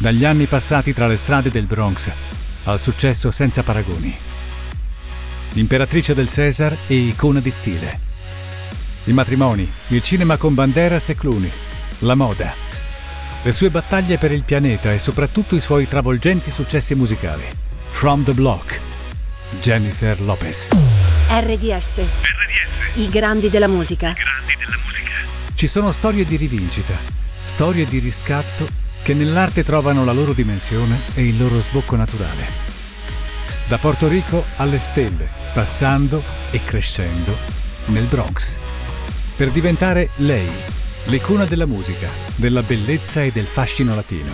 dagli anni passati tra le strade del Bronx al successo senza paragoni. Imperatrice del Cesar e icona di stile. I matrimoni, il cinema con Banderas e Clooney, la moda, le sue battaglie per il pianeta e soprattutto i suoi travolgenti successi musicali. From the Block, Jennifer Lopez. RDS. RDS. I grandi della musica. I grandi della musica. Ci sono storie di rivincita, storie di riscatto che nell'arte trovano la loro dimensione e il loro sbocco naturale. Da Porto Rico alle stelle, passando e crescendo nel Bronx. Per diventare lei, l'icona della musica, della bellezza e del fascino latino.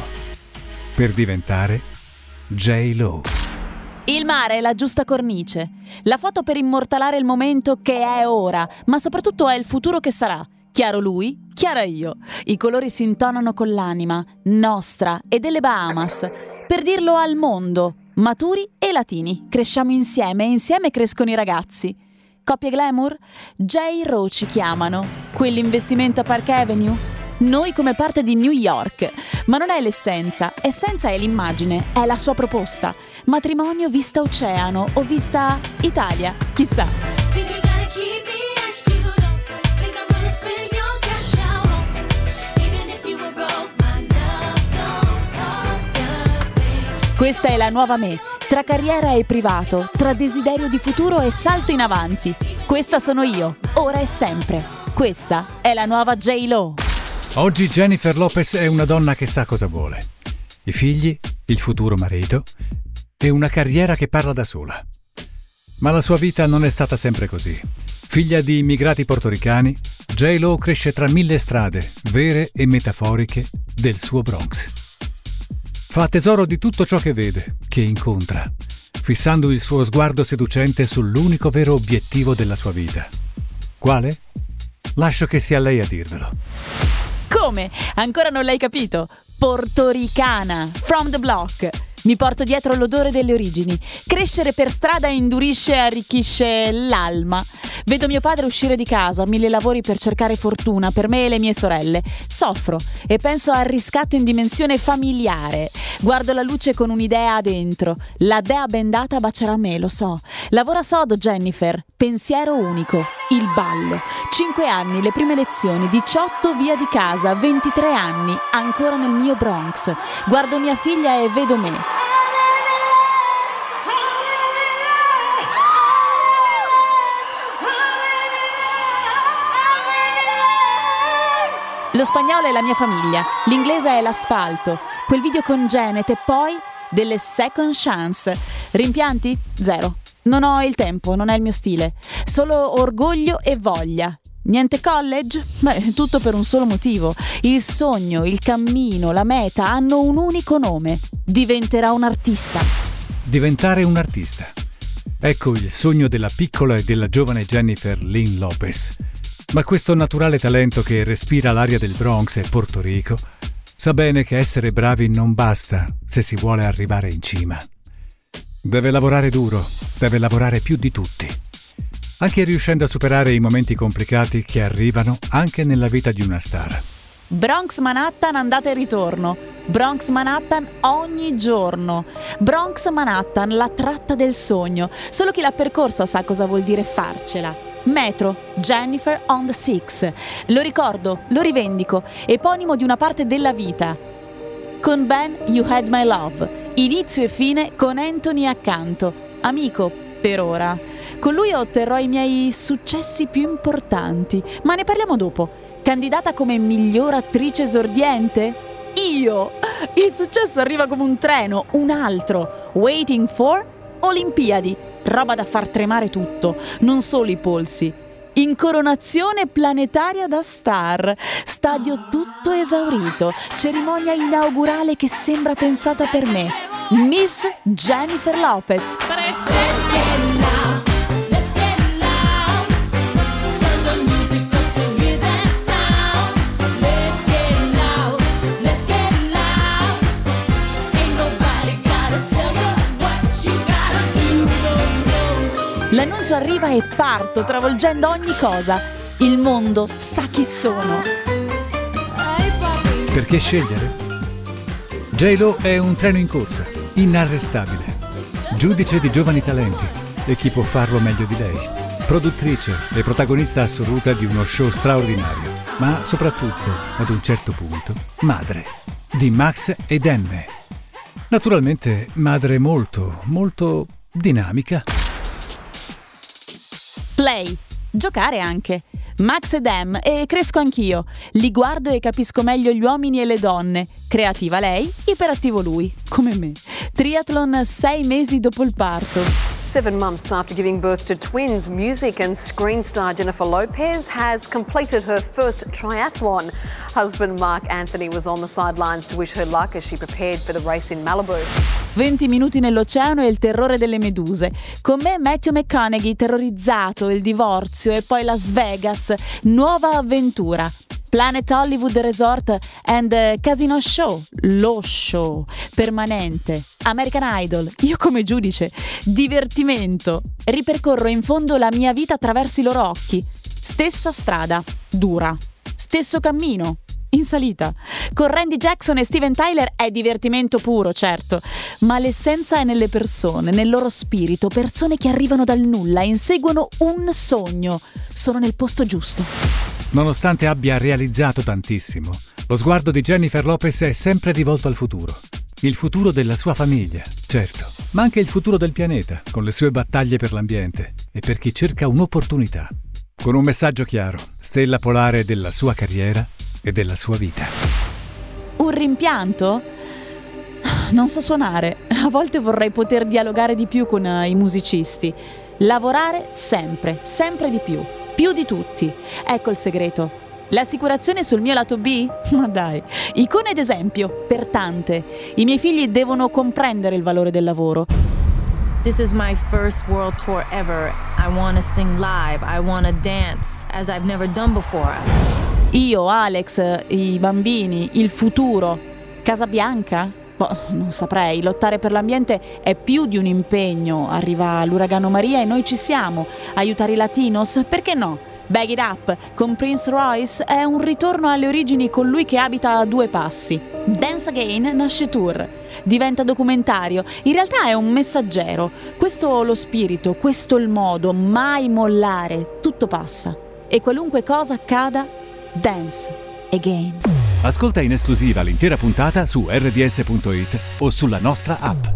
Per diventare J-Lo. Il mare è la giusta cornice, la foto per immortalare il momento che è ora, ma soprattutto è il futuro che sarà. Chiaro lui, chiara io. I colori si intonano con l'anima, nostra e delle Bahamas. Per dirlo al mondo, maturi e latini, cresciamo insieme e insieme crescono i ragazzi. Coppie glamour? J-Ro ci chiamano. Quell'investimento a Park Avenue? Noi come parte di New York. Ma non è l'essenza, essenza è l'immagine, è la sua proposta. Matrimonio vista oceano o vista Italia, chissà. Questa è la nuova me, tra carriera e privato, tra desiderio di futuro e salto in avanti. Questa sono io, ora e sempre. Questa è la nuova J-Lo. Oggi Jennifer Lopez è una donna che sa cosa vuole. I figli, il futuro marito e una carriera che parla da sola. Ma la sua vita non è stata sempre così. Figlia di immigrati portoricani, J-Lo cresce tra mille strade, vere e metaforiche, del suo Bronx. Fa tesoro di tutto ciò che vede, che incontra, fissando il suo sguardo seducente sull'unico vero obiettivo della sua vita. Quale? Lascio che sia lei a dirvelo. Come? Ancora non l'hai capito? Portoricana, from the block. Mi porto dietro l'odore delle origini. Crescere per strada indurisce e arricchisce l'alma. Vedo mio padre uscire di casa, mille lavori per cercare fortuna per me e le mie sorelle. Soffro e penso al riscatto in dimensione familiare. Guardo la luce con un'idea dentro. La dea bendata bacerà me, lo so. Lavora sodo, Jennifer. Pensiero unico. Il ballo. Cinque anni, le prime lezioni. 18 via di casa. 23 anni. Ancora nel mio Bronx. Guardo mia figlia e vedo me. Lo spagnolo è la mia famiglia, l'inglese è l'asfalto, quel video con Janet e poi delle second chance. Rimpianti? Zero. Non ho il tempo, non è il mio stile. Solo orgoglio e voglia. Niente college? Beh, tutto per un solo motivo. Il sogno, il cammino, la meta hanno un unico nome. Diventerà un artista. Diventare un artista. Ecco il sogno della piccola e della giovane Jennifer Lynn Lopez. Ma questo naturale talento che respira l'aria del Bronx e Porto Rico sa bene che essere bravi non basta se si vuole arrivare in cima. Deve lavorare duro, deve lavorare più di tutti, anche riuscendo a superare i momenti complicati che arrivano anche nella vita di una star. Bronx Manhattan andata e ritorno. Bronx Manhattan ogni giorno. Bronx Manhattan la tratta del sogno. Solo chi l'ha percorsa sa cosa vuol dire farcela. Metro, Jennifer on the Six. Lo ricordo, lo rivendico, eponimo di una parte della vita. Con Ben You Had My Love, inizio e fine con Anthony accanto, amico per ora. Con lui otterrò i miei successi più importanti, ma ne parliamo dopo. Candidata come miglior attrice esordiente? Io! Il successo arriva come un treno, un altro. Waiting for Olimpiadi roba da far tremare tutto, non solo i polsi. Incoronazione planetaria da star, stadio tutto esaurito, cerimonia inaugurale che sembra pensata per me. Miss Jennifer Lopez. L'annuncio arriva e parto, travolgendo ogni cosa. Il mondo sa chi sono. Perché scegliere? J-Lo è un treno in corsa, inarrestabile. Giudice di giovani talenti e chi può farlo meglio di lei. Produttrice e protagonista assoluta di uno show straordinario, ma soprattutto, ad un certo punto, madre di Max ed Emme. Naturalmente madre molto, molto dinamica. Play. Giocare anche. Max ed Em e cresco anch'io. Li guardo e capisco meglio gli uomini e le donne. Creativa lei, iperattivo lui, come me. Triathlon sei mesi dopo il parto. Seven months after giving birth to twins, music and screen star Jennifer Lopez has completed her first triathlon. Husband Mark Anthony was on the sidelines to wish her luck as she prepared for the race in Malibu. 20 minuti nell'oceano e il terrore delle meduse. Con me Matthew McConaughey, terrorizzato, il divorzio e poi Las Vegas. Nuova avventura. Planet Hollywood Resort and Casino Show, lo show permanente, American Idol, io come giudice, divertimento. Ripercorro in fondo la mia vita attraverso i loro occhi. Stessa strada, dura. Stesso cammino, in salita. Con Randy Jackson e Steven Tyler è divertimento puro, certo, ma l'essenza è nelle persone, nel loro spirito, persone che arrivano dal nulla e inseguono un sogno. Sono nel posto giusto. Nonostante abbia realizzato tantissimo, lo sguardo di Jennifer Lopez è sempre rivolto al futuro. Il futuro della sua famiglia, certo, ma anche il futuro del pianeta, con le sue battaglie per l'ambiente e per chi cerca un'opportunità. Con un messaggio chiaro, stella polare della sua carriera e della sua vita. Un rimpianto? Non so suonare. A volte vorrei poter dialogare di più con uh, i musicisti. Lavorare sempre, sempre di più più di tutti. Ecco il segreto. L'assicurazione sul mio lato B? Ma dai, icone d'esempio per tante. I miei figli devono comprendere il valore del lavoro. This is my first world tour ever. I want to sing live. I want to dance as I've never done before. Io, Alex, i bambini, il futuro. Casa Bianca? Boh, non saprei, lottare per l'ambiente è più di un impegno. Arriva l'uragano Maria e noi ci siamo. Aiutare i latinos? Perché no? Bag It Up con Prince Royce è un ritorno alle origini con lui che abita a due passi. Dance Again nasce tour, diventa documentario, in realtà è un messaggero. Questo lo spirito, questo il modo, mai mollare, tutto passa. E qualunque cosa accada, dance again. Ascolta in esclusiva l'intera puntata su rds.it o sulla nostra app.